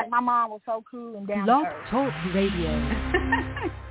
like my mom was so cool and down Blog to earth. Talk Radio.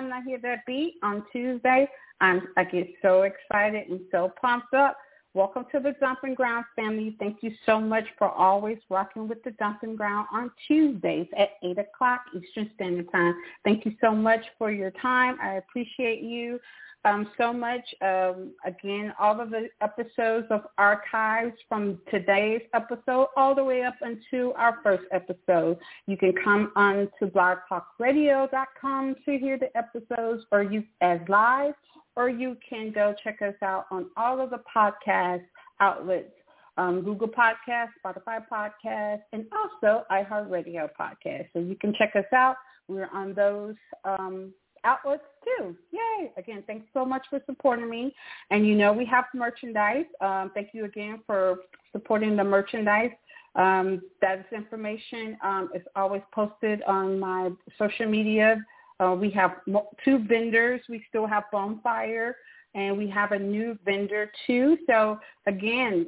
time I hear that beat on Tuesday, I'm I get so excited and so pumped up. Welcome to the Dumping Ground family. Thank you so much for always rocking with the Dumping Ground on Tuesdays at 8 o'clock Eastern Standard Time. Thank you so much for your time. I appreciate you um, so much. Um, again, all of the episodes of archives from today's episode all the way up until our first episode. You can come on to blogtalkradio.com to hear the episodes or you as live or you can go check us out on all of the podcast outlets, um, Google Podcasts, Spotify Podcasts, and also iHeartRadio Podcasts. So you can check us out. We're on those um, outlets too. Yay! Again, thanks so much for supporting me. And you know we have merchandise. Um, thank you again for supporting the merchandise. Um, that information um, is always posted on my social media. Uh, we have two vendors. We still have Bonfire, and we have a new vendor too. So again,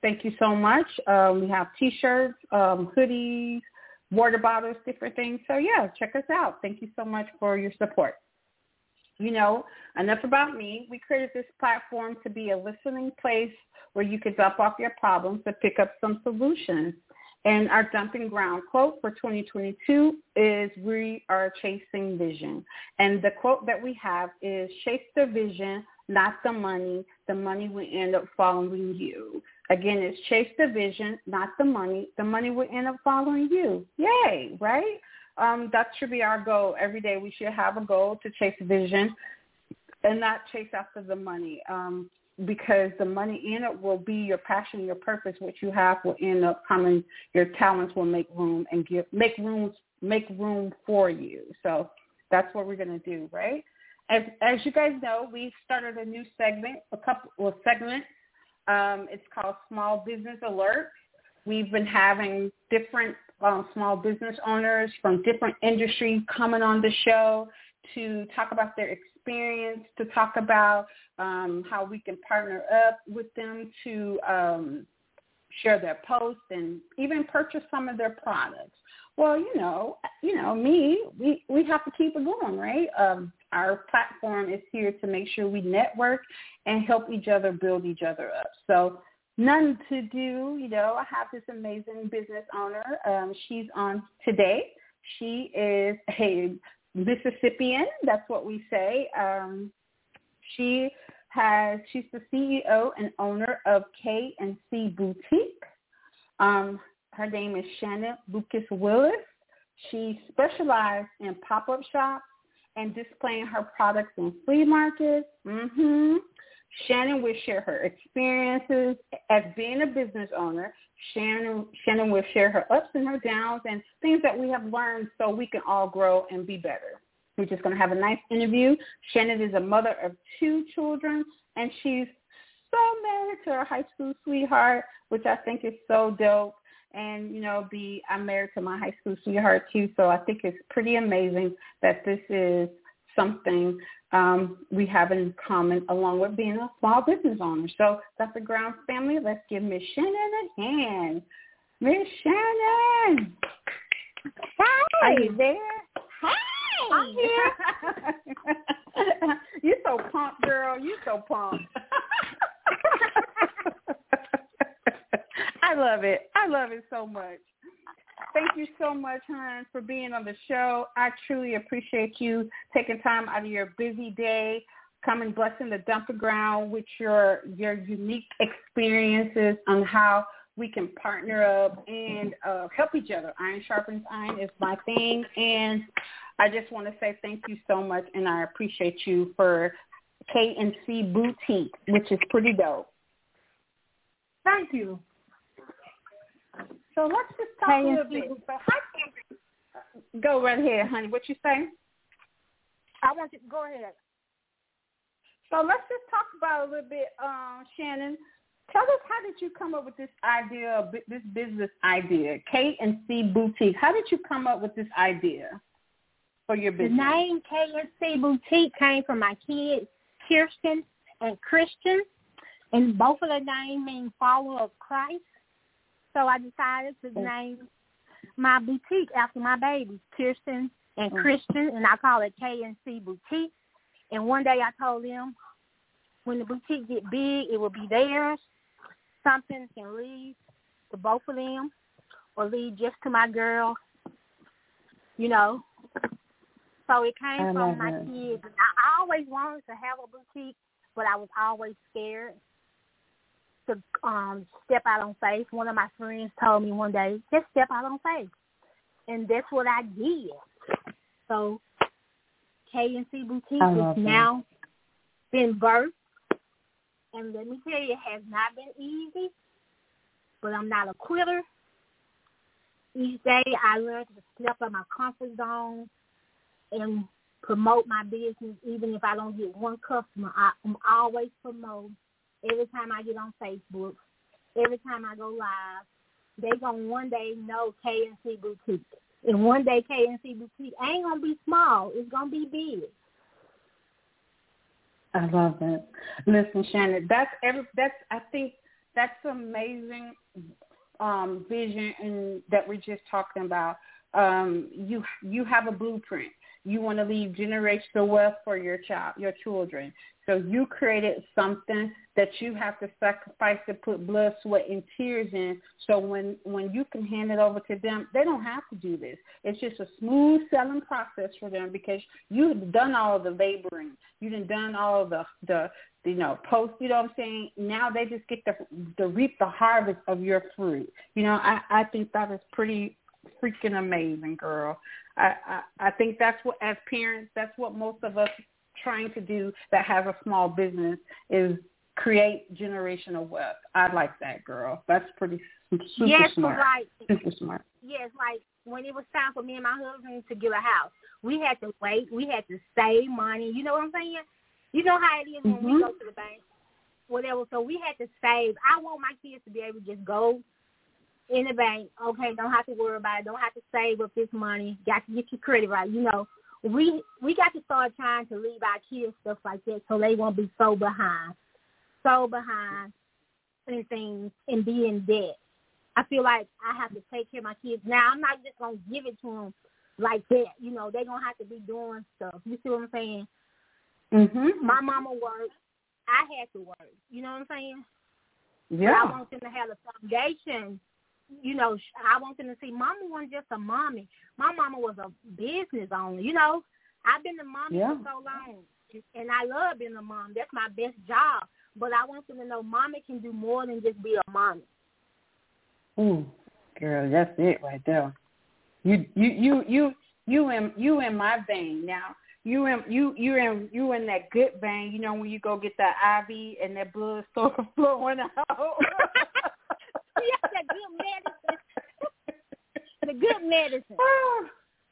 thank you so much. Um, we have T-shirts, um, hoodies, water bottles, different things. So yeah, check us out. Thank you so much for your support. You know, enough about me. We created this platform to be a listening place where you could drop off your problems and pick up some solutions. And our dumping ground quote for 2022 is we are chasing vision. And the quote that we have is chase the vision, not the money. The money will end up following you. Again, it's chase the vision, not the money. The money will end up following you. Yay, right? Um, that should be our goal. Every day we should have a goal to chase vision and not chase after the money. Um, because the money in it will be your passion, your purpose, what you have will end up coming. Your talents will make room and give make room make room for you. So that's what we're gonna do, right? As as you guys know, we started a new segment, a couple of segments. Um, it's called Small Business Alert. We've been having different um, small business owners from different industries coming on the show to talk about their experience, to talk about um, how we can partner up with them to um, share their posts and even purchase some of their products. Well, you know, you know, me, we we have to keep it going, right? Um, our platform is here to make sure we network and help each other build each other up. So none to do, you know, I have this amazing business owner. Um, she's on today. She is a Mississippian. That's what we say. Um, she has. She's the CEO and owner of K and C Boutique. Um, her name is Shannon Lucas Willis. She specializes in pop-up shops and displaying her products in flea markets. Mm-hmm. Shannon will share her experiences as being a business owner. Shannon, Shannon will share her ups and her downs and things that we have learned so we can all grow and be better. We're just going to have a nice interview. Shannon is a mother of two children, and she's so married to her high school sweetheart, which I think is so dope. And, you know, be I'm married to my high school sweetheart too, so I think it's pretty amazing that this is something um, we have in common along with being a small business owner. So that's Dr. Ground family, let's give Miss Shannon a hand. Miss Shannon. Hi. Are you there? Hi. I'm here. You're so pumped, girl. You're so pumped. I love it. I love it so much. Thank you so much, hon, for being on the show. I truly appreciate you taking time out of your busy day, coming blessing the dumping ground with your your unique experiences on how we can partner up and uh, help each other. Iron sharpens iron is my thing, and I just want to say thank you so much, and I appreciate you for K and C Boutique, which is pretty dope. Thank you. So let's just talk a little bit. How, go right ahead, honey. What you say? I want you to go ahead. So let's just talk about a little bit, um, Shannon. Tell us how did you come up with this idea, this business idea, K and C Boutique? How did you come up with this idea for your business? The name K and C Boutique came from my kids, Kirsten and Christian, and both of their names mean follower of Christ. So I decided to mm. name my boutique after my babies, Kirsten and mm. Christian, and I call it K and C Boutique. And one day I told them, when the boutique get big, it will be theirs. Something can leave to both of them, or leave just to my girl. You know. So it came from my it. kids. I always wanted to have a boutique, but I was always scared to um step out on faith. One of my friends told me one day, just step out on faith. And that's what I did. So K and C Boutique is now been birthed. And let me tell you, it has not been easy, but I'm not a quitter. Each day I learn to step out my comfort zone and promote my business, even if I don't get one customer. I, I'm always promoting every time I get on Facebook, every time I go live, they gonna one day know KNC Boutique. And one day KNC Boutique ain't gonna be small. It's gonna be big. I love that. Listen, Shannon, that's every that's I think that's amazing um vision and that we're just talking about. Um you you have a blueprint you want to leave generational wealth for your child, your children. So you created something that you have to sacrifice to put blood, sweat, and tears in. So when when you can hand it over to them, they don't have to do this. It's just a smooth selling process for them because you've done all the laboring. You've done all the the you know post. You know what I'm saying? Now they just get to to reap the harvest of your fruit. You know, I I think that is pretty freaking amazing, girl. I, I I think that's what as parents, that's what most of us trying to do that have a small business is create generational wealth. I like that, girl. That's pretty super yes, smart. Right. Super smart. Yes, like when it was time for me and my husband to get a house, we had to wait. We had to save money. You know what I'm saying? You know how it is when mm-hmm. we go to the bank, whatever. So we had to save. I want my kids to be able to just go in the bank. Okay, don't have to worry about it. Don't have to save up this money. Got to get your credit right. You know, we we got to start trying to leave our kids stuff like that so they won't be so behind, so behind in things and be in debt. I feel like I have to take care of my kids. Now I'm not just gonna give it to them like that. You know, they're gonna have to be doing stuff. You see what I'm saying? Mhm. My mama worked. I had to work. You know what I'm saying? Yeah. But I want them to have a foundation you know, I want them to see mama wasn't just a mommy. My mama was a business owner. You know, I've been a mommy yeah. for so long, and I love being a mom. That's my best job. But I want them to know mommy can do more than just be a mommy. Ooh, girl, that's it right there. You, you, you, you, you in you in my vein now. You in you you in you in that good vein. You know when you go get that IV and that blood start flowing out. yes, that good medicine. the good medicine.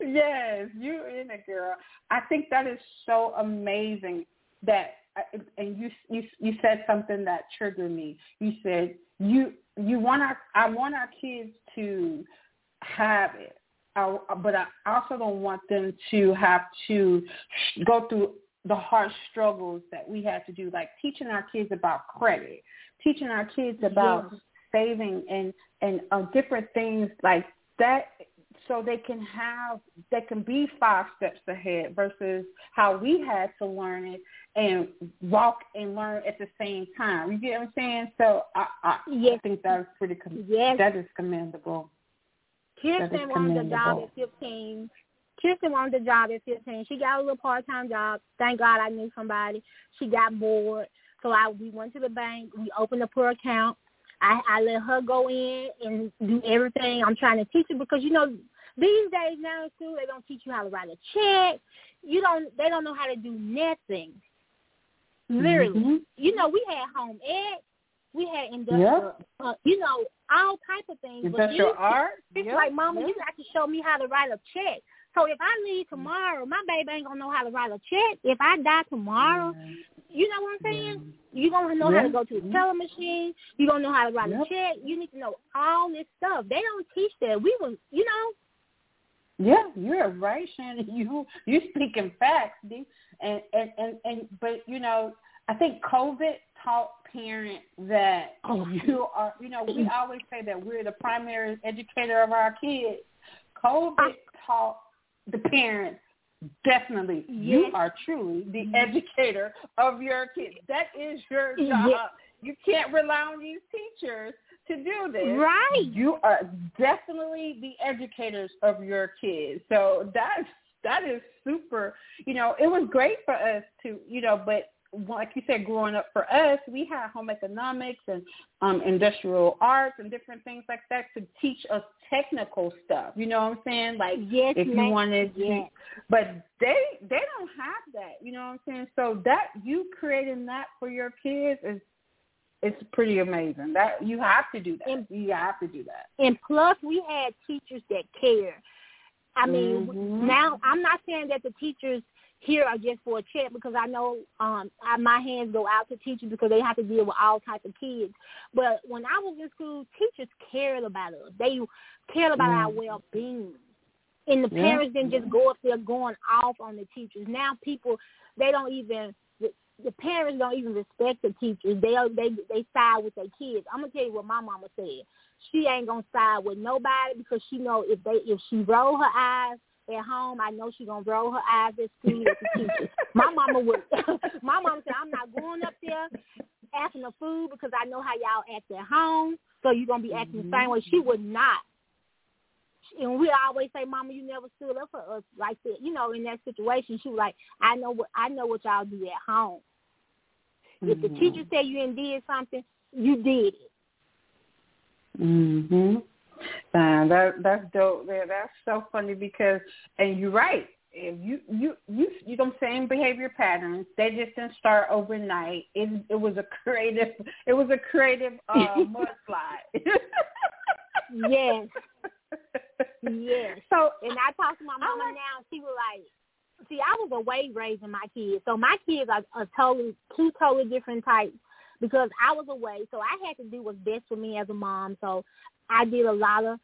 yes, you in it, girl. I think that is so amazing that uh, and you you you said something that triggered me. You said you you want our I want our kids to have it. I, but I also don't want them to have to go through the hard struggles that we had to do, like teaching our kids about credit, teaching our kids about yes saving and and uh, different things like that so they can have they can be five steps ahead versus how we had to learn it and walk and learn at the same time. You get what I'm saying? So I I, yes. I think that's pretty com- yes. that is commendable. Kirsten wanted a job at 15. Kirsten wanted a job at 15. She got a little part-time job. Thank God I knew somebody. She got bored. So I we went to the bank. We opened up her account. I, I let her go in and do everything I'm trying to teach her because you know these days now in school they don't teach you how to write a check. You don't. They don't know how to do nothing. Literally, mm-hmm. you know, we had home ed, we had industrial, yeah. uh, you know, all type of things. Industrial but art. It's yeah. like, Mama, yeah. you got to show me how to write a check. So if I leave mm. tomorrow, my baby ain't gonna know how to write a check. If I die tomorrow, you know what I'm saying? Yeah. You gonna know yeah. how to go to the mm-hmm. teller machine. You gonna know how to write yep. a check. You need to know all this stuff. They don't teach that. We was, you know. Yeah, you're right, Shannon. You you speaking facts, D. And and and and but you know, I think COVID taught parents that oh, you are. You know, we always say that we're the primary educator of our kids. COVID taught the parents definitely yes. you are truly the mm-hmm. educator of your kids. That is your job. Yes. You can't rely on these teachers to do this. Right. You are definitely the educators of your kids. So that's that is super. You know, it was great for us to, you know, but like you said, growing up for us, we had home economics and um, industrial arts and different things like that to teach us technical stuff. You know what I'm saying? Like yes, if you wanted to, yes. but they they don't have that. You know what I'm saying? So that you creating that for your kids is it's pretty amazing. That you have to do that. And, you have to do that. And plus, we had teachers that care. I mean, mm-hmm. now I'm not saying that the teachers here are just for a check because I know um I, my hands go out to teachers because they have to deal with all types of kids. But when I was in school, teachers cared about us. They cared about mm. our well being. And the yeah. parents didn't just go up there going off on the teachers. Now people they don't even the, the parents don't even respect the teachers. They they they side with their kids. I'm gonna tell you what my mama said. She ain't gonna side with nobody because she know if they if she roll her eyes at home, I know she's gonna roll her eyes at school at the teacher. my mama would. my mama said, "I'm not going up there asking for food because I know how y'all act at home. So you're gonna be acting mm-hmm. the same way." She would not. And we always say, "Mama, you never stood up for us like that." You know, in that situation, she was like, "I know what I know what y'all do at home. Mm-hmm. If the teacher mm-hmm. said you did something, you did it." Mhm. Uh, that that's dope. Yeah, that's so funny because, and you're right. If you you you you them same behavior patterns, they just didn't start overnight. It it was a creative. It was a creative uh, mudslide. yes. Yes. So and I talked to my mama like, now. She was like, "See, I was away raising my kids, so my kids are, are totally two totally different types." because I was away, so I had to do what's best for me as a mom. So I did a lot of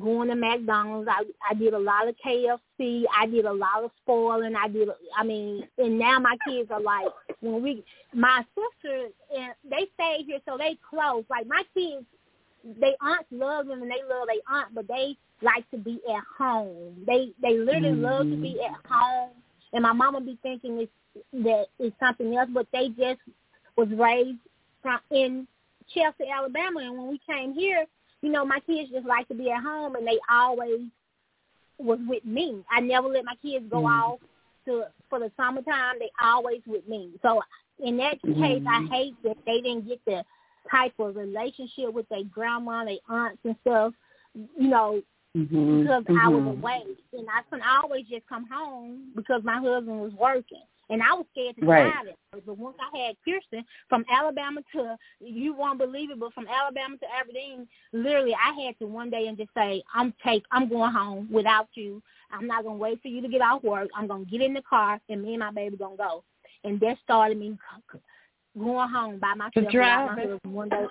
going to McDonald's. I I did a lot of KFC. I did a lot of spoiling. I did. I mean, and now my kids are like when we my sister and they stayed here, so they close. Like my kids, they aunts love them and they love their aunt, but they like to be at home. They they literally mm-hmm. love to be at home. And my mama be thinking it's that it's something else, but they just was raised from in Chelsea, Alabama, and when we came here, you know, my kids just like to be at home, and they always was with me. I never let my kids go mm-hmm. off to for the summertime. They always with me. So in that mm-hmm. case, I hate that they didn't get the type of relationship with their grandma, their aunts and stuff. You know, mm-hmm. because I was mm-hmm. away, and I couldn't always just come home because my husband was working. And I was scared to right. drive it. But once I had Kirsten from Alabama to, you won't believe it, but from Alabama to Aberdeen, literally I had to one day and just say, I'm take, I'm going home without you. I'm not going to wait for you to get off work. I'm going to get in the car and me and my baby going to go. And that started me going home by myself. To drive? One day.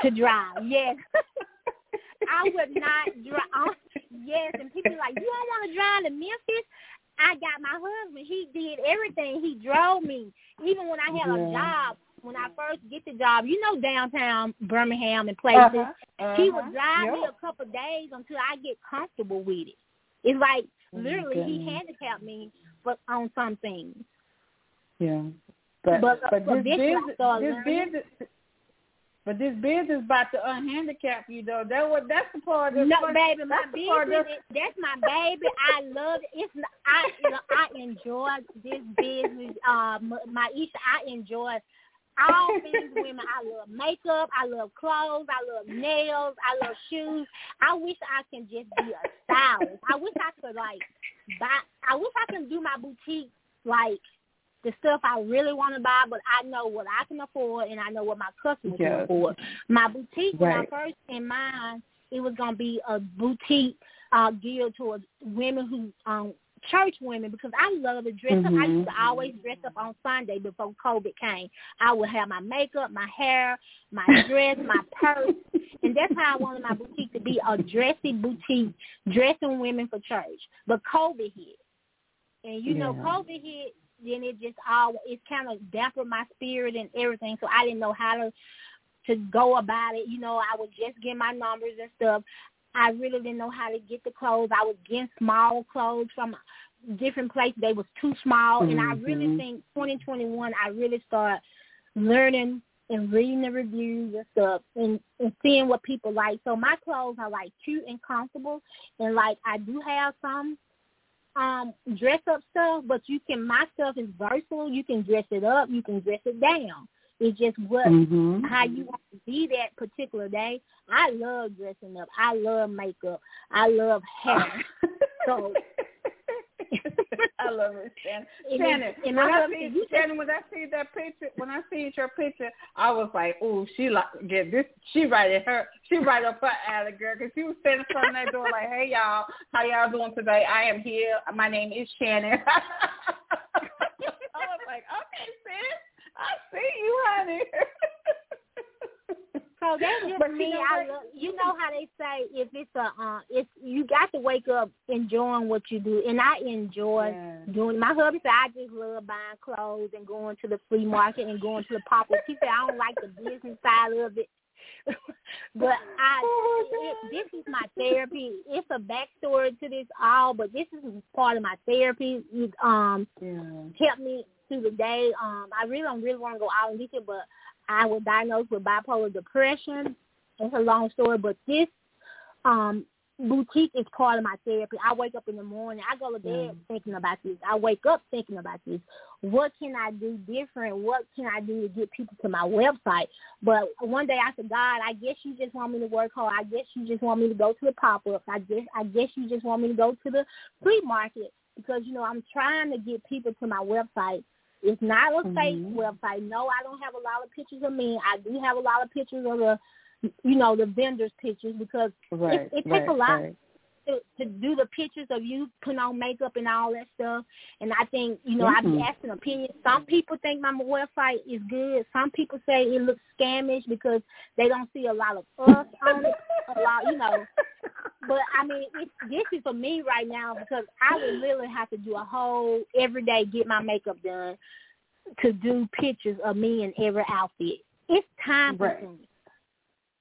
to drive, yes. I would not drive. Yes, and people are like, you don't want to drive to Memphis? I got my husband. He did everything. He drove me. Even when I had yeah. a job, when I first get the job, you know downtown Birmingham and places, uh-huh. Uh-huh. he would drive yep. me a couple of days until I get comfortable with it. It's like oh literally he handicapped me but on some things. Yeah. But but, but, but this, this business but this business about to unhandicap you though. That what that's the part that's No, baby, my that's business that's... that's my baby. I love it. It's I you know, I enjoy this business. Uh, my Isha, I enjoy all things women. I love makeup. I love clothes. I love nails. I love shoes. I wish I can just be a stylist. I wish I could like buy. I wish I can do my boutique like the stuff I really want to buy, but I know what I can afford and I know what my customers yes. can afford. My boutique, right. when I first in mind, it was going to be a boutique uh, geared towards women who um, church women because I love to dress mm-hmm. up. I used to always dress up on Sunday before COVID came. I would have my makeup, my hair, my dress, my purse, and that's how I wanted my boutique to be a dressy boutique, dressing women for church. But COVID hit, and you know, COVID hit. Then it just all it kind of dampened my spirit and everything. So I didn't know how to to go about it. You know, I was just getting my numbers and stuff. I really didn't know how to get the clothes. I was getting small clothes from different places. They was too small, mm-hmm. and I really Mm-hmm. think 2021, I really started learning and reading the reviews and stuff, and and seeing what people like. So my clothes are like cute and comfortable, and like I do have some um dress up stuff, but you can my stuff is versatile. You can dress it up, you can dress it down. It's just what mm-hmm. how you want to be that particular day. I love dressing up. I love makeup. I love hair. so I love it, Shannon. And Shannon, and when I see. You Shannon, when I see that picture, when I see your picture, I was like, "Ooh, she like get this. She right at her. She right up her alley, girl." Because she was standing in front of that door, like, "Hey, y'all, how y'all doing today? I am here. My name is Shannon." I was like, "Okay, sis, I see you, honey." So that's just But you me. know I love, you know how they say if it's a uh, it's you got to wake up enjoying what you do, and I enjoy Yeah. doing. My hubby said I just love buying clothes and going to the flea market and going to the pop up. He said I don't like the business side of it, but I Oh, it, this is my therapy. It's a backstory to this all, but this is part of my therapy. It, um, Yeah. helped me through the day. Um, I really don't really want to go out in detail, but I was diagnosed with bipolar depression. It's a long story, but this um boutique is part of my therapy. I wake up in the morning. I go to bed Yeah. thinking about this. I wake up thinking about this. What can I do different? What can I do to get people to my website? But one day I said, God, I guess you just want me to work hard. I guess you just want me to go to the pop-ups. I guess I guess you just want me to go to the flea market because you know I'm trying to get people to my website. It's not a fake Mhm. website. No, I don't have a lot of pictures of me. I do have a lot of pictures of the, you know, the vendors' pictures because Right. it, it takes right, a lot Right. To, to do the pictures of you putting on makeup and all that stuff. And I think, you know, I be mm-hmm. asking opinions. Some people think my website is good. Some people say it looks scamish because they don't see a lot of us on it. A lot, you know. But I mean, it's this is for me right now because I would literally have to do a whole every day get my makeup done to do pictures of me in every outfit. It's time Right. consuming.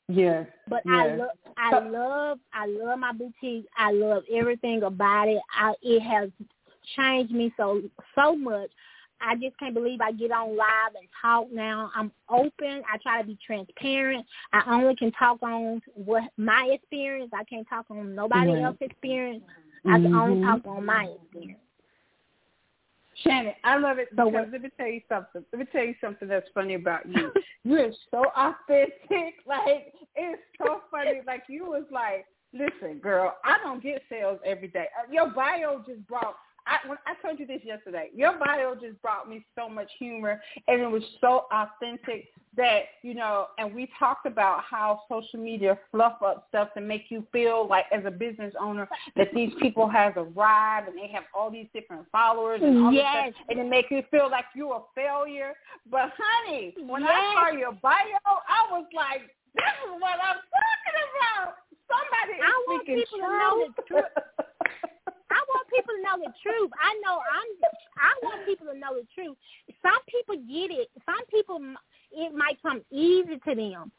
Yes. But I yes. love, I love, I love my boutique. I love everything about it. I, it has changed me so so much. I just can't believe I get on live and talk now. I'm open. I try to be transparent. I only can talk on what my experience. I can't talk on nobody Right. else's experience. I can only Mhm. talk on my experience. Shannon, I love it because let me tell you something. Let me tell you something that's funny about you. You're so authentic. Like it's so funny. Like you was like, listen, girl, I don't get sales every day. Uh, Your bio just brought. I when I told you this yesterday. Your bio just brought me so much humor, and it was so authentic that you know. And we talked about how social media fluff up stuff to make you feel like, as a business owner, that these people has arrived and they have all these different followers and all this Yes. stuff, and it make you feel like you're a failure. But honey, when I saw your bio, I was like, this is what I'm talking about. Somebody is I want people to know the truth. People to know the truth. I know I'm. I want people to know the truth. Some people get it. Some people it might come easy to them,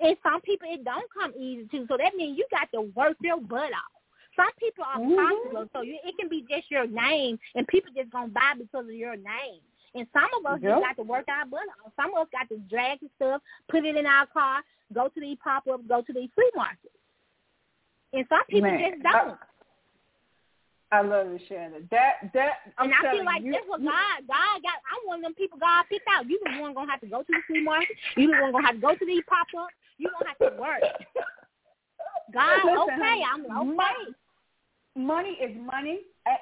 and some people it don't come easy to. So that means you got to work your butt off. Some people are Mhm. popular, so you, it can be just your name, and people just gonna buy because of your name. And some of us Yep. just got to work our butt off. Some of us got to drag the stuff, put it in our car, go to these pop ups, go to these flea markets. And some people Man, just don't. I love you, Shannon. That that I'm and I feel like you, that's what God, God got. I'm one of them people God picked out. You the one gonna have to go to the flea market. You the one gonna have to go to these pop ups. You gonna have to work. God, Listen, okay, I'm okay. Money, money is money.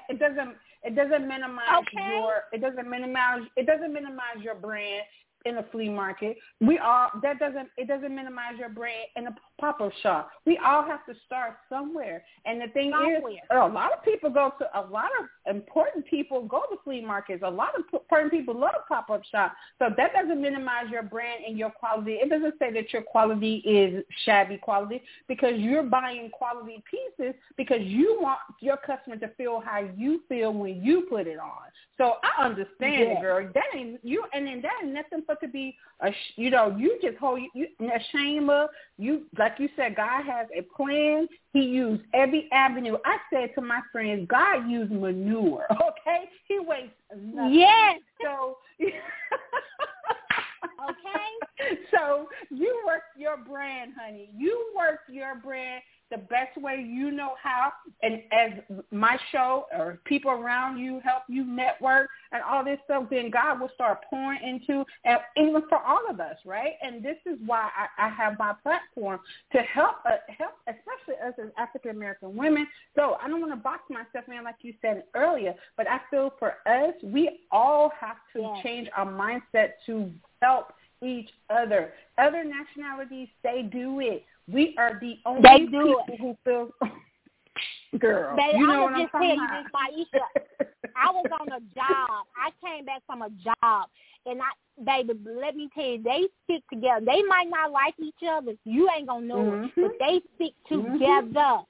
It doesn't it doesn't minimize Okay. your it doesn't minimize it doesn't minimize your brand. In a flea market. We all that doesn't it doesn't minimize your brand in a pop up shop. We all have to start somewhere. And the thing Somewhere. is, a lot of people go to a lot of important people go to flea markets. A lot of important people love pop up shops. So that doesn't minimize your brand and your quality. It doesn't say that your quality is shabby quality because you're buying quality pieces because you want your customer to feel how you feel when you put it on. So I understand Yeah. it, girl. That ain't you, and then that ain't nothing but to be, a, you know, you just hold you, you ashamed of. You like you said, God has a plan. He used every avenue. I said to my friends, God used manure. Okay, He wastes nothing. Yes. So. Okay. So you work your brand, honey. You work your brand the best way you know how. And as my show or people around you help you network and all this stuff, then God will start pouring into, and even for all of us, right? And this is why I, I have my platform to help, uh, help, especially us as African American women. So I don't want to box myself in like you said earlier, but I feel for us, we all have to Yes. change our mindset to help each other. Other nationalities, they do it. We are the only They do people it. who feel. Girl, Baby, you know what I'm just telling you this, Maisha. I was on a job. I came back from a job, and I, baby, let me tell you, they stick together. They might not like each other. You ain't gonna know it, Mhm. but they stick Mhm. together.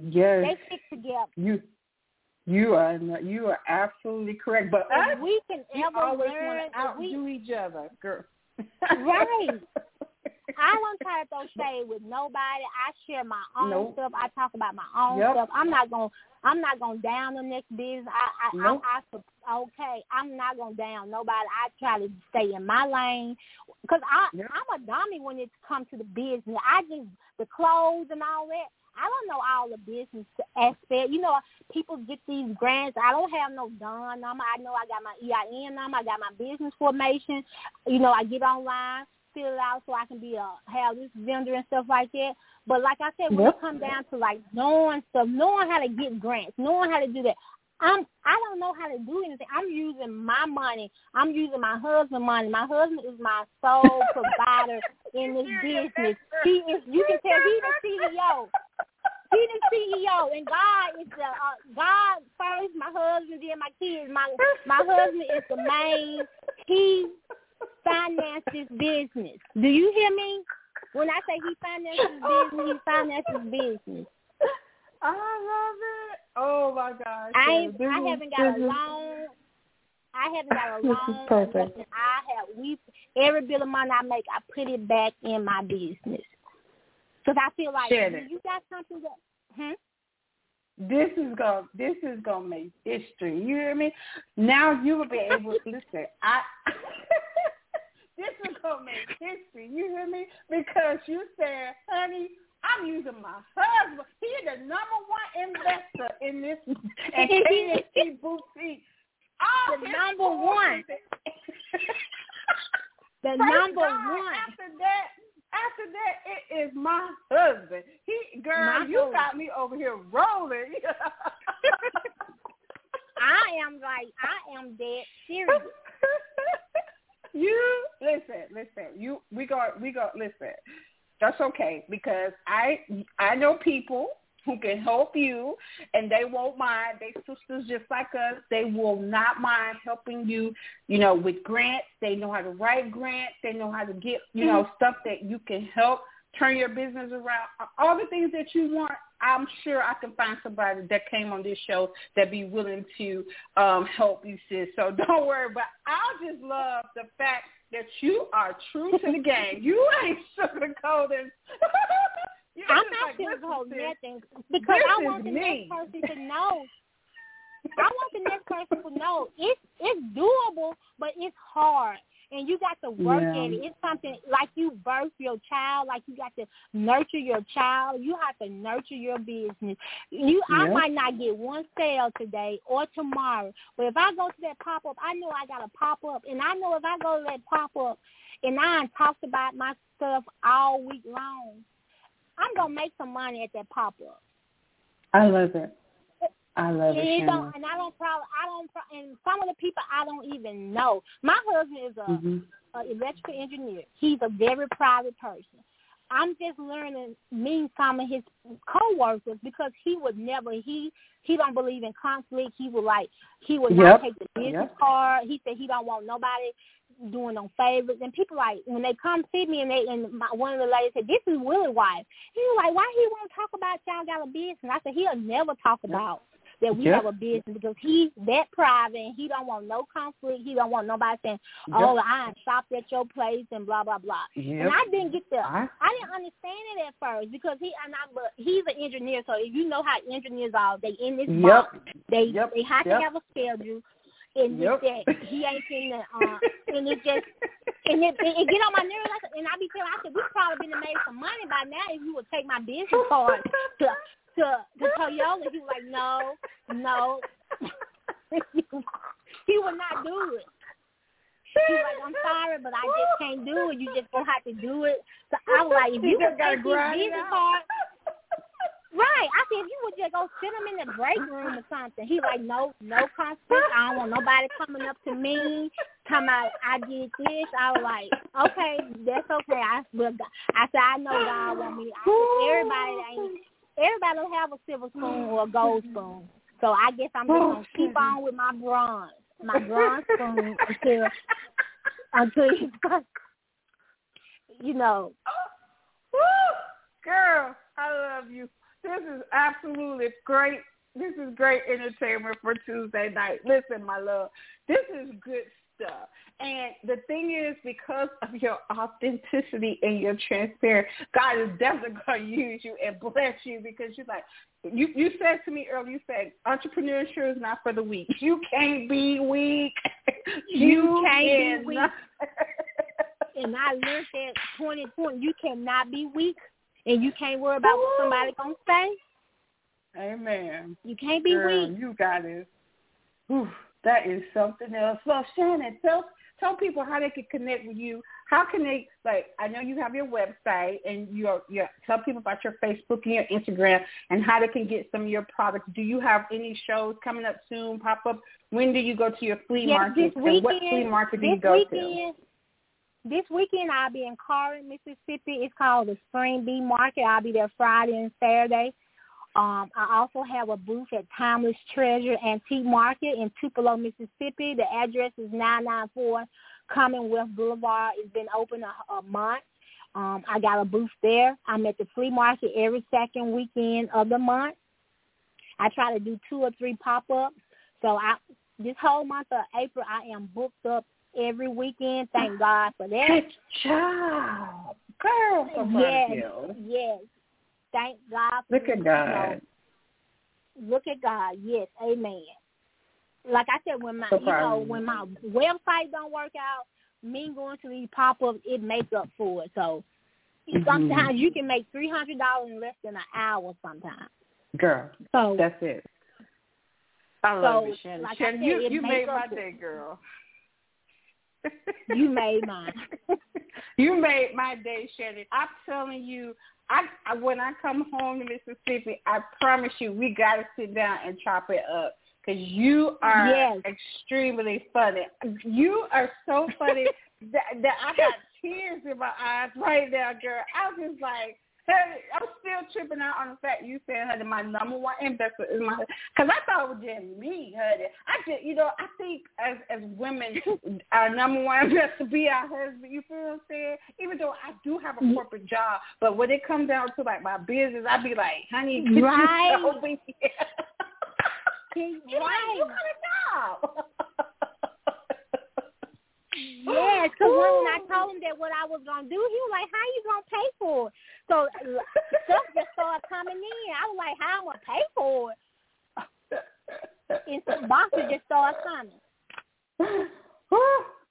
yes, They stick together. you you are not- you are absolutely correct. But us, we can we ever always learn, want to if we, outdo each other, girl. Right. I don't try to throw shade with nobody. I share my own Nope. stuff. I talk about my own Yep. stuff. I'm not gonna I'm not gonna down the next business. I I, Nope. I, I okay. I'm not gonna down nobody. I try to stay in my lane because I Yep. I'm a dummy when it comes to the business. I just the clothes and all that. I don't know all the business aspect. You know, people get these grants. I don't have no DUN number. I know I got my EIN number. I got my business formation. You know, I get online, fill it out so I can be a have this vendor and stuff like that. But like I said, when Yep. it comes down to like knowing stuff, knowing how to get grants, knowing how to do that, I'm I don't know how to do anything. I'm using my money. I'm using my husband's money. My husband is my sole provider in this business. He is. You can tell he's the CEO. He's the CEO, and God is the uh, God first. My husband, then my kids. My my husband is the main. He finances business. Do you hear me? When I say he finances business, he finances business. I love it. Oh my gosh. I This I haven't got a this loan. I haven't got a This is loan. perfect. I have we every bit of money I make, I put it back in my business because I feel like it. you got something that. Hmm? This is gonna this is gonna make history. You hear me? Now you will be able to listen. I this is gonna make history. You hear me? Because you said, honey, I'm using my husband. He's the number one investor in this and KNC boutique. All The number one. The Praise number God. one. After that, after that, it is my husband. He, girl, My you husband. got me over here rolling. I am like I am dead serious. you listen, listen. You we go listen. That's okay because I I know people who can help you and they won't mind. They sisters just like us. They will not mind helping you, you know, with grants. They know how to write grants. They know how to get, you know, stuff that you can help turn your business around. All the things that you want, I'm sure I can find somebody that came on this show that be willing to um help you, sis. So don't worry. But I just love the fact that you are true to the game. You ain't sugarcoating. You I'm not like, hold nothing because I want the me. next person to know. I want the next person to know it's it's doable, but it's hard, and you got to work Yeah. at it. It's something like you birth your child, like you got to nurture your child. You have to nurture your business. You, I might not get one sale today or tomorrow, but if I go to that pop up, I know I got a pop up, and I know if I go to that pop up, and I talked about my stuff all week long, I'm gonna make some money at that pop up. I love it. I love it. And, don't, and I don't probably, I don't, and some of the people I don't even know. My husband is a, mm-hmm. a electrical engineer. He's a very private person. I'm just learning meeting some of his coworkers because he would never he he don't believe in conflict. He would like he would not take the business yep. card. He said he don't want nobody doing no favors. And people like when they come see me and they and my, one of the ladies said, "This is Willie wife." He was like, "Why he won't talk about y'all got a business?" I said, "He'll never talk about." That we yep. have a business because he's that private and he don't want no conflict. He don't want nobody saying, "Oh, yep. I shopped at your place" and blah blah blah. Yep. And I didn't get the, I, I didn't understand it at first because he and I, but he's an engineer, so if you know how engineers are, they in this yep. box, they they have to have a schedule. And yep. that he ain't in the, uh, and it just, and it, it, it get on my nerves. Like, and I be telling, I said, we probably been made some money by now if you would take my business card to to to Toyota. He was like, no, no. he would not do it. He's like, I'm sorry, but I just can't do it. You just gonna have to do it. So I was like, if you would take his business card, right? I said, if you would just go sit him in the break room or something. He like, no, no conflict. I don't want nobody coming up to me, come out. I did this. I was like, okay, that's okay. I will. I said, I know God want me. I said, everybody ain't everybody don't have a silver spoon or a gold spoon. So I guess I'm just gonna keep on with my bronze, my bronze spoon until until you know. Girl, I love you. This is absolutely great. This is great entertainment for Tuesday night. Listen, my love, this is good stuff. And the thing is, because of your authenticity and your transparency, God is definitely going to use you and bless you because you're like, you, you said to me earlier, you said entrepreneurship is not for the weak. You can't be weak. You, you can't be weak. and I learned that 2020, you cannot be weak and you can't worry about what somebody going to say. Amen. You can't be Girl, weak. You got it. Whew, that is something else. Well, Shannon, tell tell people how they can connect with you. How can they like? I know you have your website and your your tell people about your Facebook and your Instagram and how they can get some of your products. Do you have any shows coming up soon? Pop up. When do you go to your flea yes, market? This weekend, and what flea market do this you go weekend, to? This weekend I'll be in Corinth, Mississippi. It's called the Spring Bee Market. I'll be there Friday and Saturday. Um, I also have a booth at Timeless Treasure Antique Market in Tupelo, Mississippi. The address is 994 Commonwealth Boulevard. It's been open a, a month. Um, I got a booth there. I'm at the flea market every second weekend of the month. I try to do two or three pop-ups. So I this whole month of April, I am booked up every weekend. Thank God for that. Good job, girl. So yes, yes. Thank God. For Look at God. You know, look at God. Yes, Amen. Like I said, when my So you know proud of you. when my website don't work out, me going to these pop ups, it makes up for it. So Mhm. sometimes you can make three hundred dollars in less than an hour. Sometimes. Girl, So that's it. I love So, you, Shannon. like Shannon, said, you you made my day, girl. you made mine. you made my day, Shannon. I'm telling you, I, I when I come home to Mississippi, I promise you, we got to sit down and chop it up because you are Yes. extremely funny. You are so funny that, that I got tears in my eyes right now, girl. I was just like. Honey, I'm still tripping out on the fact you said, honey, my number one investor is my Because I thought it was just me, honey. I just, you know, I think as as women, our number one investor be our husband. You feel what I'm saying? Even though I do have a corporate job, but when it comes down to like my business, I be like, honey, Right. you help me? Keep You like, right. you got a job. Yes, because when, I told him that what I was gonna do, he was like, "How you gonna pay for it?" So uh, stuff just started coming in. I was like, "How am I gonna pay for it?" And some boxes just started coming.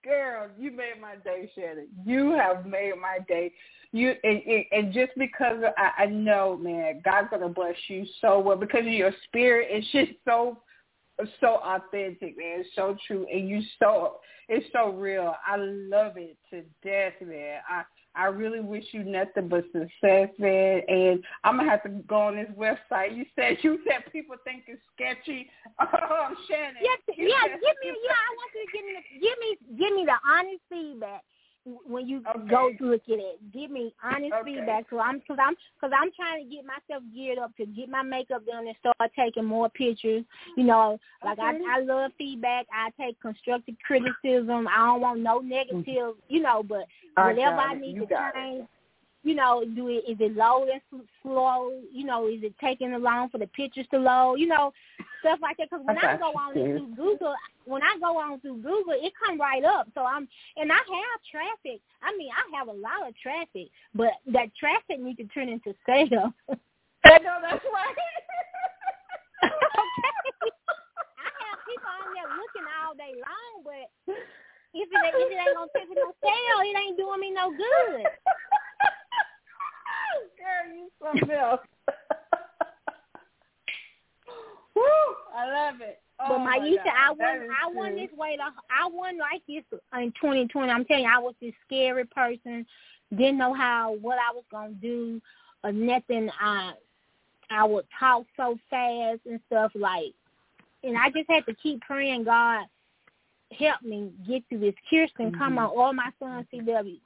Girl, you made my day, Shannon. You have made my day. You and, and, and just because I, I know, man, God's gonna bless you so well because of your spirit. It's just so so authentic, man. It's so true, and you so it's so real. I love it to death, man. I I really wish you nothing but success, man. And I'm gonna have to go on this website. You said you said people think it's sketchy. Oh, Shannon. Yes, yeah, give me. Yeah, I want you to give me, give me, give me the honest feedback when you okay. go look at it. Give me honest okay. feedback. So I'm because I'm because I'm trying to get myself geared up to get my makeup done and start taking more pictures. You know, like okay. I I love feedback. I take constructive criticism. I don't want no negative. Mm-hmm. You know, but whatever I, I need you to change. It you know, do it is it low and slow? You know, is it taking a long for the pictures to load? You know, stuff like that. Because when I, I go on through Google, when I go on through Google, it come right up. So I'm, and I have traffic. I mean, I have a lot of traffic, but that traffic needs to turn into sales. I know that's right. okay. I have people on there looking all day long, but if it, if it ain't gonna take no sale, it ain't doing me no good. Girl, you something else. Woo! I love it. Oh but my Maisha, I wasn't I wasn't this way. To, I wasn't like this in 2020. I'm telling you, I was this scary person. Didn't know how what I was gonna do or nothing. I I would talk so fast and stuff like, and I just had to keep praying. God, help me get through this. Kirsten, mm-hmm. come on, all my sons, CW,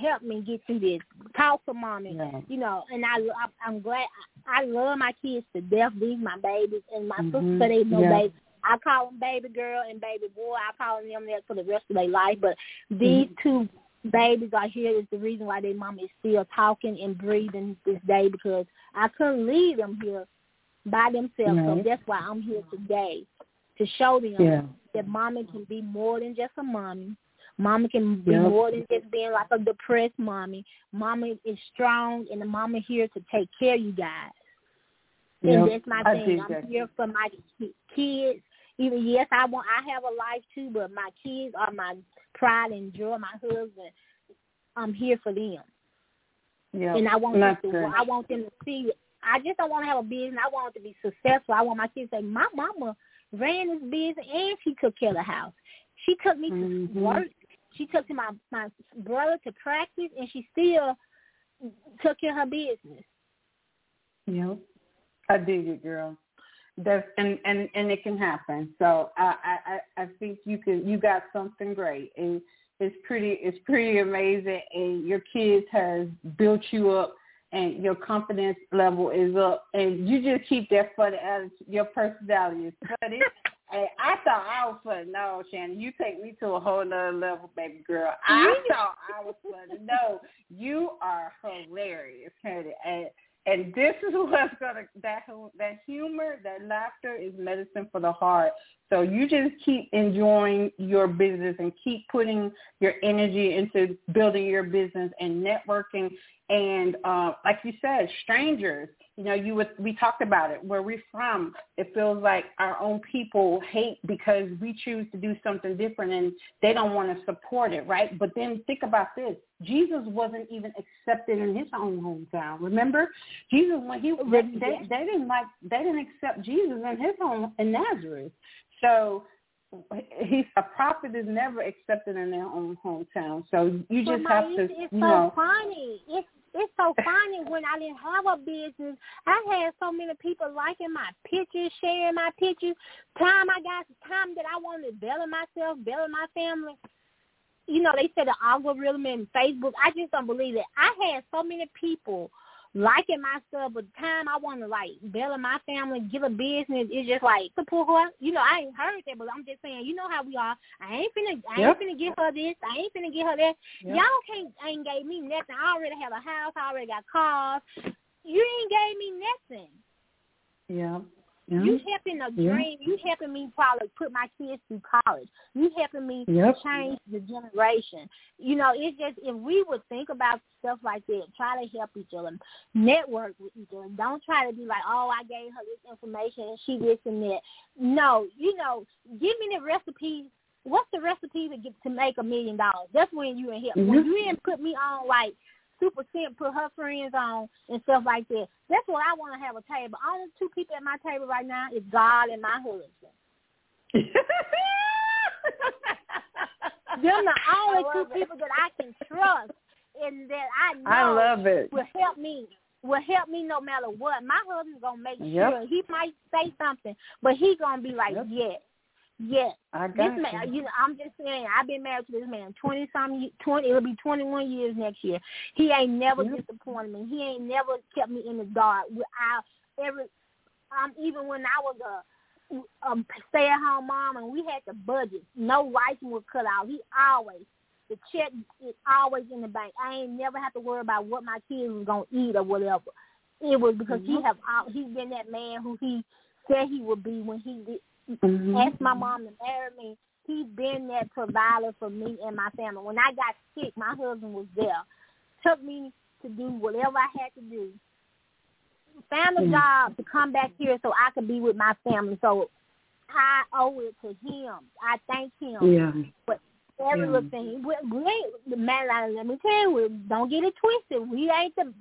help me get through this. Talk to mommy, yeah. you know. And I, I I'm glad. I, I love my kids to death. These my babies, and my mm-hmm. sister they no yeah. baby. I call them baby girl and baby boy. I call them that for the rest of their life. But these mm-hmm. two babies are here is the reason why their mom is still talking and breathing this day because I couldn't leave them here by themselves. Right. So that's why I'm here today to show them yeah. that mommy can be more than just a mommy. Mama can be Yep. more than just being like a depressed mommy. Mama is strong, and the mama here to take care of you guys. And that's my I thing. I'm that. here for my kids. Even yes, I want. I have a life too, but my kids are my pride and joy. My husband. I'm here for them, Yeah. and I want them to. good. I want them to see. I just don't want to have a business. I want it to be successful. I want my kids to say, "My mama ran this business and she took care of the house. She took me to mm-hmm. work. She took to my my brother to practice, and she still took care of her business." Yep. I dig it, girl. That's and and and it can happen. So I I I think you can you got something great and it's pretty it's pretty amazing and your kids has built you up and your confidence level is up and you just keep that funny attitude. Your personality is funny. and I thought I was funny. No, Shannon, you take me to a whole nother level, baby girl. I mm-hmm. thought I was funny. No, you are hilarious, honey. And and this is what's gonna that that humor, that laughter is medicine for the heart. So you just keep enjoying your business and keep putting your energy into building your business and networking. And uh, like you said, strangers. You know, you would, we talked about it. Where we're from, it feels like our own people hate because we choose to do something different, and they don't want to support it, right? But then think about this: Jesus wasn't even accepted in his own hometown. Remember, Jesus when he they, they, they didn't like they didn't accept Jesus in his home in Nazareth. So he's a prophet is never accepted in their own hometown. So you just but have my, to, it's, it's you so know. funny. It's it's so funny when I didn't have a business. I had so many people liking my pictures, sharing my pictures. Time I got time that I wanted to better myself, better my family. You know, they said the algorithm and Facebook. I just don't believe it. I had so many people liking my stuff, but the time I want to like better my family, get a business, it's just like support her. You know, I ain't heard that, but I'm just saying, you know how we are. I ain't finna, I Yep. ain't finna get her this. I ain't finna get her that. Yep. Y'all can't ain't gave me nothing. I already have a house. I already got cars. You ain't gave me nothing. Yeah. Yeah. You helping a Yeah. dream. You helping me probably put my kids through college. You helping me Yep. change the generation. You know, it's just if we would think about stuff like that, try to help each other, network with each other. Don't try to be like, oh, I gave her this information and she this and that. No, you know, give me the recipe. What's the recipe to get to make a million dollars? That's when you in help. When Mhm. you didn't put me on like super simp, put her friends on and stuff like that. That's what I want to have a table. Only two people at my table right now is God and my husband. Them the only two it. people that I can trust. and that I know I love it. will help me will help me no matter what. My husband's gonna make Yep. sure he might say something, but he gonna be like, Yep. yes, yes. I This man, you. you know, I'm just saying, I've been married to this man twenty some, twenty. It'll be twenty one years next year. He ain't never Yep. disappointed me. He ain't never kept me in the dark. I every, um, even when I was a um, stay at home mom and we had the budget, no rice was cut out. He always the check is always in the bank. I ain't never have to worry about what my kids was gonna eat or whatever. It was because he Mhm. have he's been that man who he said he would be when he did, Mhm. asked my mom to marry me. He's been that provider for me and my family. When I got sick, my husband was there. Took me to do whatever I had to do. Found a Mm. job to come back here so I could be with my family. So I owe it to him. I thank him Yeah. But every Yeah. little thing. We, we ain't, the man, let me tell you, don't get it twisted. We ain't the,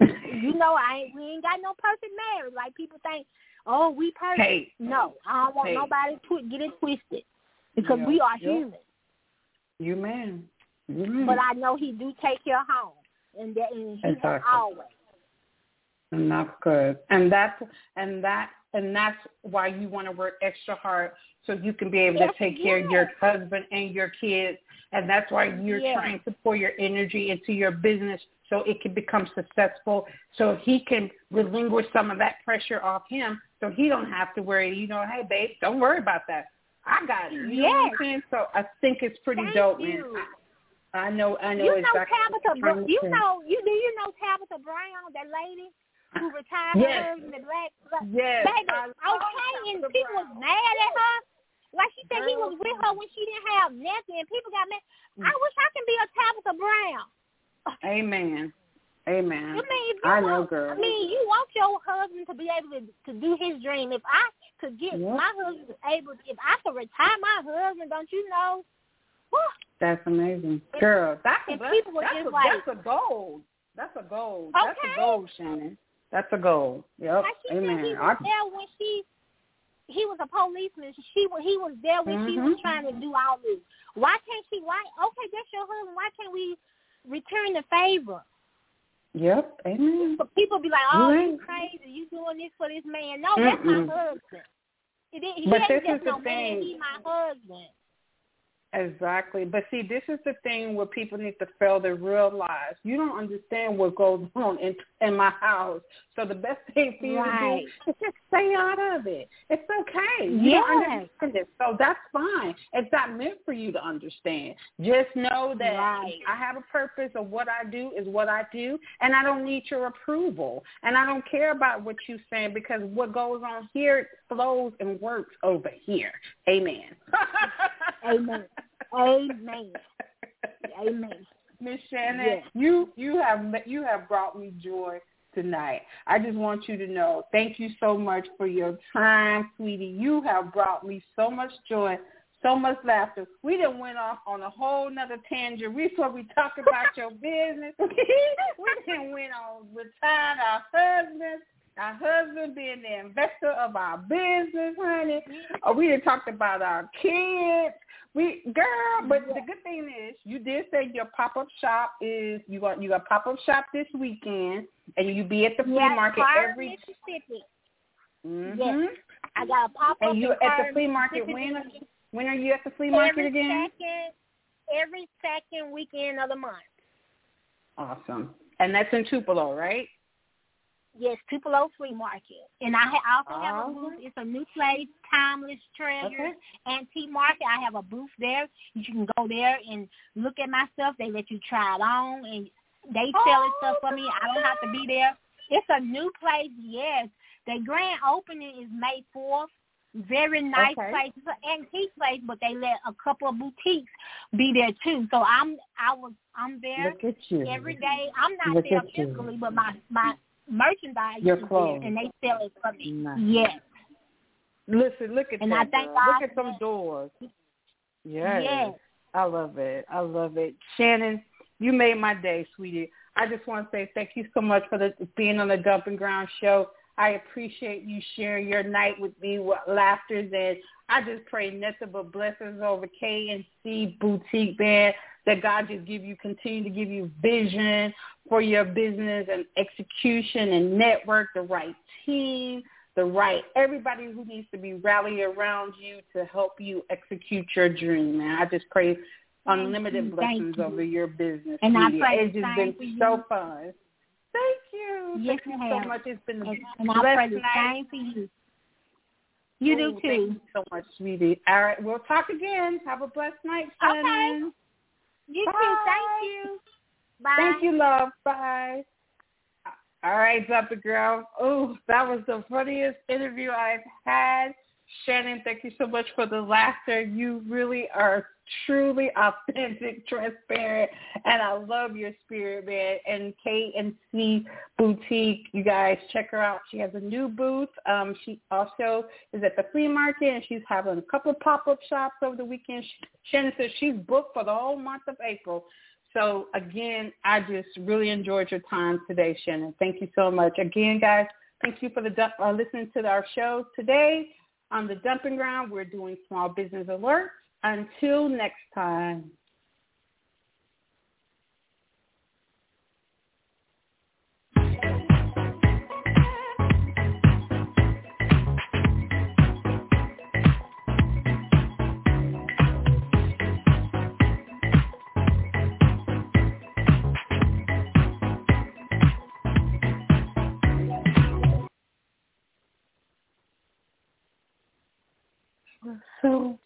you know, I ain't, we ain't got no perfect marriage. Like people think, oh, we perfect. Hey. No, I don't want Hey. nobody to get it twisted because Yeah. we are Yeah. human. You man. Man. But I know he do take care of home, and that and he Exactly. always. and that's good. And that's and that and that's why you want to work extra hard so you can be able Yes, to take care of your husband and your kids. And that's why you're Yes. trying to pour your energy into your business so it can become successful. So he can relinquish some of that pressure off him, so he don't have to worry. You know, hey babe, don't worry about that. I got it. You know Yes. Saying? So I think it's pretty Thank dope, you. man. I, I know. I know You know exactly. Tabitha. you're Br- You know you do you know Tabitha Brown, that lady who retired Yes. her husband, the black. black Yes. Baby, I okay, and people was mad at her. Like she said, he was with her when she didn't have nothing, and people got mad. Mm. I wish I can be a Tabitha Brown. Amen. Amen. I mean, I know, want, girl. I mean, you want your husband to be able to to do his dream. If I could get Yep. my husband able, if I could retire my husband, don't you know? Whew, That's amazing, girl. That's a that's, that's, a, like- that's a goal. That's a goal. That's a goal, Shannon. That's a goal. Yep. Like she said, Amen. he I, was there when she. He was a policeman. She he was there when she was Mhm. trying to do all this. Why can't she? Why? Okay, that's your husband. Why can't we return the favor? yep. Amen. But people be like, You "Oh, you ain't- crazy! You doing this for this man?" No, that's Mm-mm. my husband. It, he But this just is the no man. thing. He my husband. Exactly. But see, this is the thing where people need to fail to realize you don't understand what goes on in in my house. So the best thing for you Right. to do is just stay out of it. It's okay. You Yes. don't understand it. So that's fine. It's not meant for you to understand. Just know that Right. I have a purpose of what I do is what I do and I don't need your approval. And I don't care about what you're saying because what goes on here flows and works over here. Amen. Amen. Amen. Amen. Miss Shannon, Yes. you you have you have brought me joy tonight. I just want you to know, thank you so much for your time, sweetie. You have brought me so much joy, so much laughter. We done went off on a whole nother tangent. We we talk about your business. we done went on retired our husbands. Our husband being the investor of our business, honey. Or we done talked about our kids. We girl, but the good thing is you did say your pop up shop is you got you got pop up shop this weekend and you be at the flea Yes, market Carter, every Mississippi. hmm Yes. I got a pop up. And you at the flea market when when are you at the flea market every again? Second, every second weekend of the month. Awesome. And that's in Tupelo, right? Yes, Tupelo Flea Market. And I ha- also have a booth. Oh. It's a new place, Timeless Treasures Okay. Antique Market. I have a booth there. You can go there and look at my stuff. They let you try it on, and they selling oh, stuff for me. I don't have to be there. It's a new place, yes. The grand opening is May 4th. Very nice Okay. place. It's an antique place, but they let a couple of boutiques be there too. So I'm I was I'm there Look at you. every day. I'm not Look there at you. physically, but my my merchandise Your clothes. and they sell it for me. Nice. Yes, Listen, look at And that. I thank. God Look at some doors. Yes. yes. I love it. I love it. Shannon, you made my day, sweetie. I just want to say thank you so much for the, being on the Dumping Ground show. I appreciate you sharing your night with me with laughter. And I just pray nothing but blessings over K&C Boutique Band that God just give you, continue to give you vision for your business and execution and network, the right team, the right, everybody who needs to be rallying around you to help you execute your dream. Man, I just pray unlimited blessings over your business. And I pray it's just been so fun. Thank you. Yes, Thank you so much. It's been and, and I pray the same for you. You do too. Thank you so much, sweetie. All right, we'll talk again. Have a blessed night, Shannon. Okay. You Bye. too. Thank you. Bye. Thank you, love. Bye. All right, Dr. Girl. Oh, that was the funniest interview I've had. Shannon, thank you so much for the laughter. You really are truly authentic, transparent, and I love your spirit, man. And K and C Boutique, you guys check her out. She has a new booth. Um, she also is at the flea market, and she's having a couple of pop up shops over the weekend. Shannon says she's booked for the whole month of April. So again, I just really enjoyed your time today, Shannon. Thank you so much. Again, guys, thank you for the uh, listening to our show today. On the dumping ground, we're doing small business alerts. Until next time. So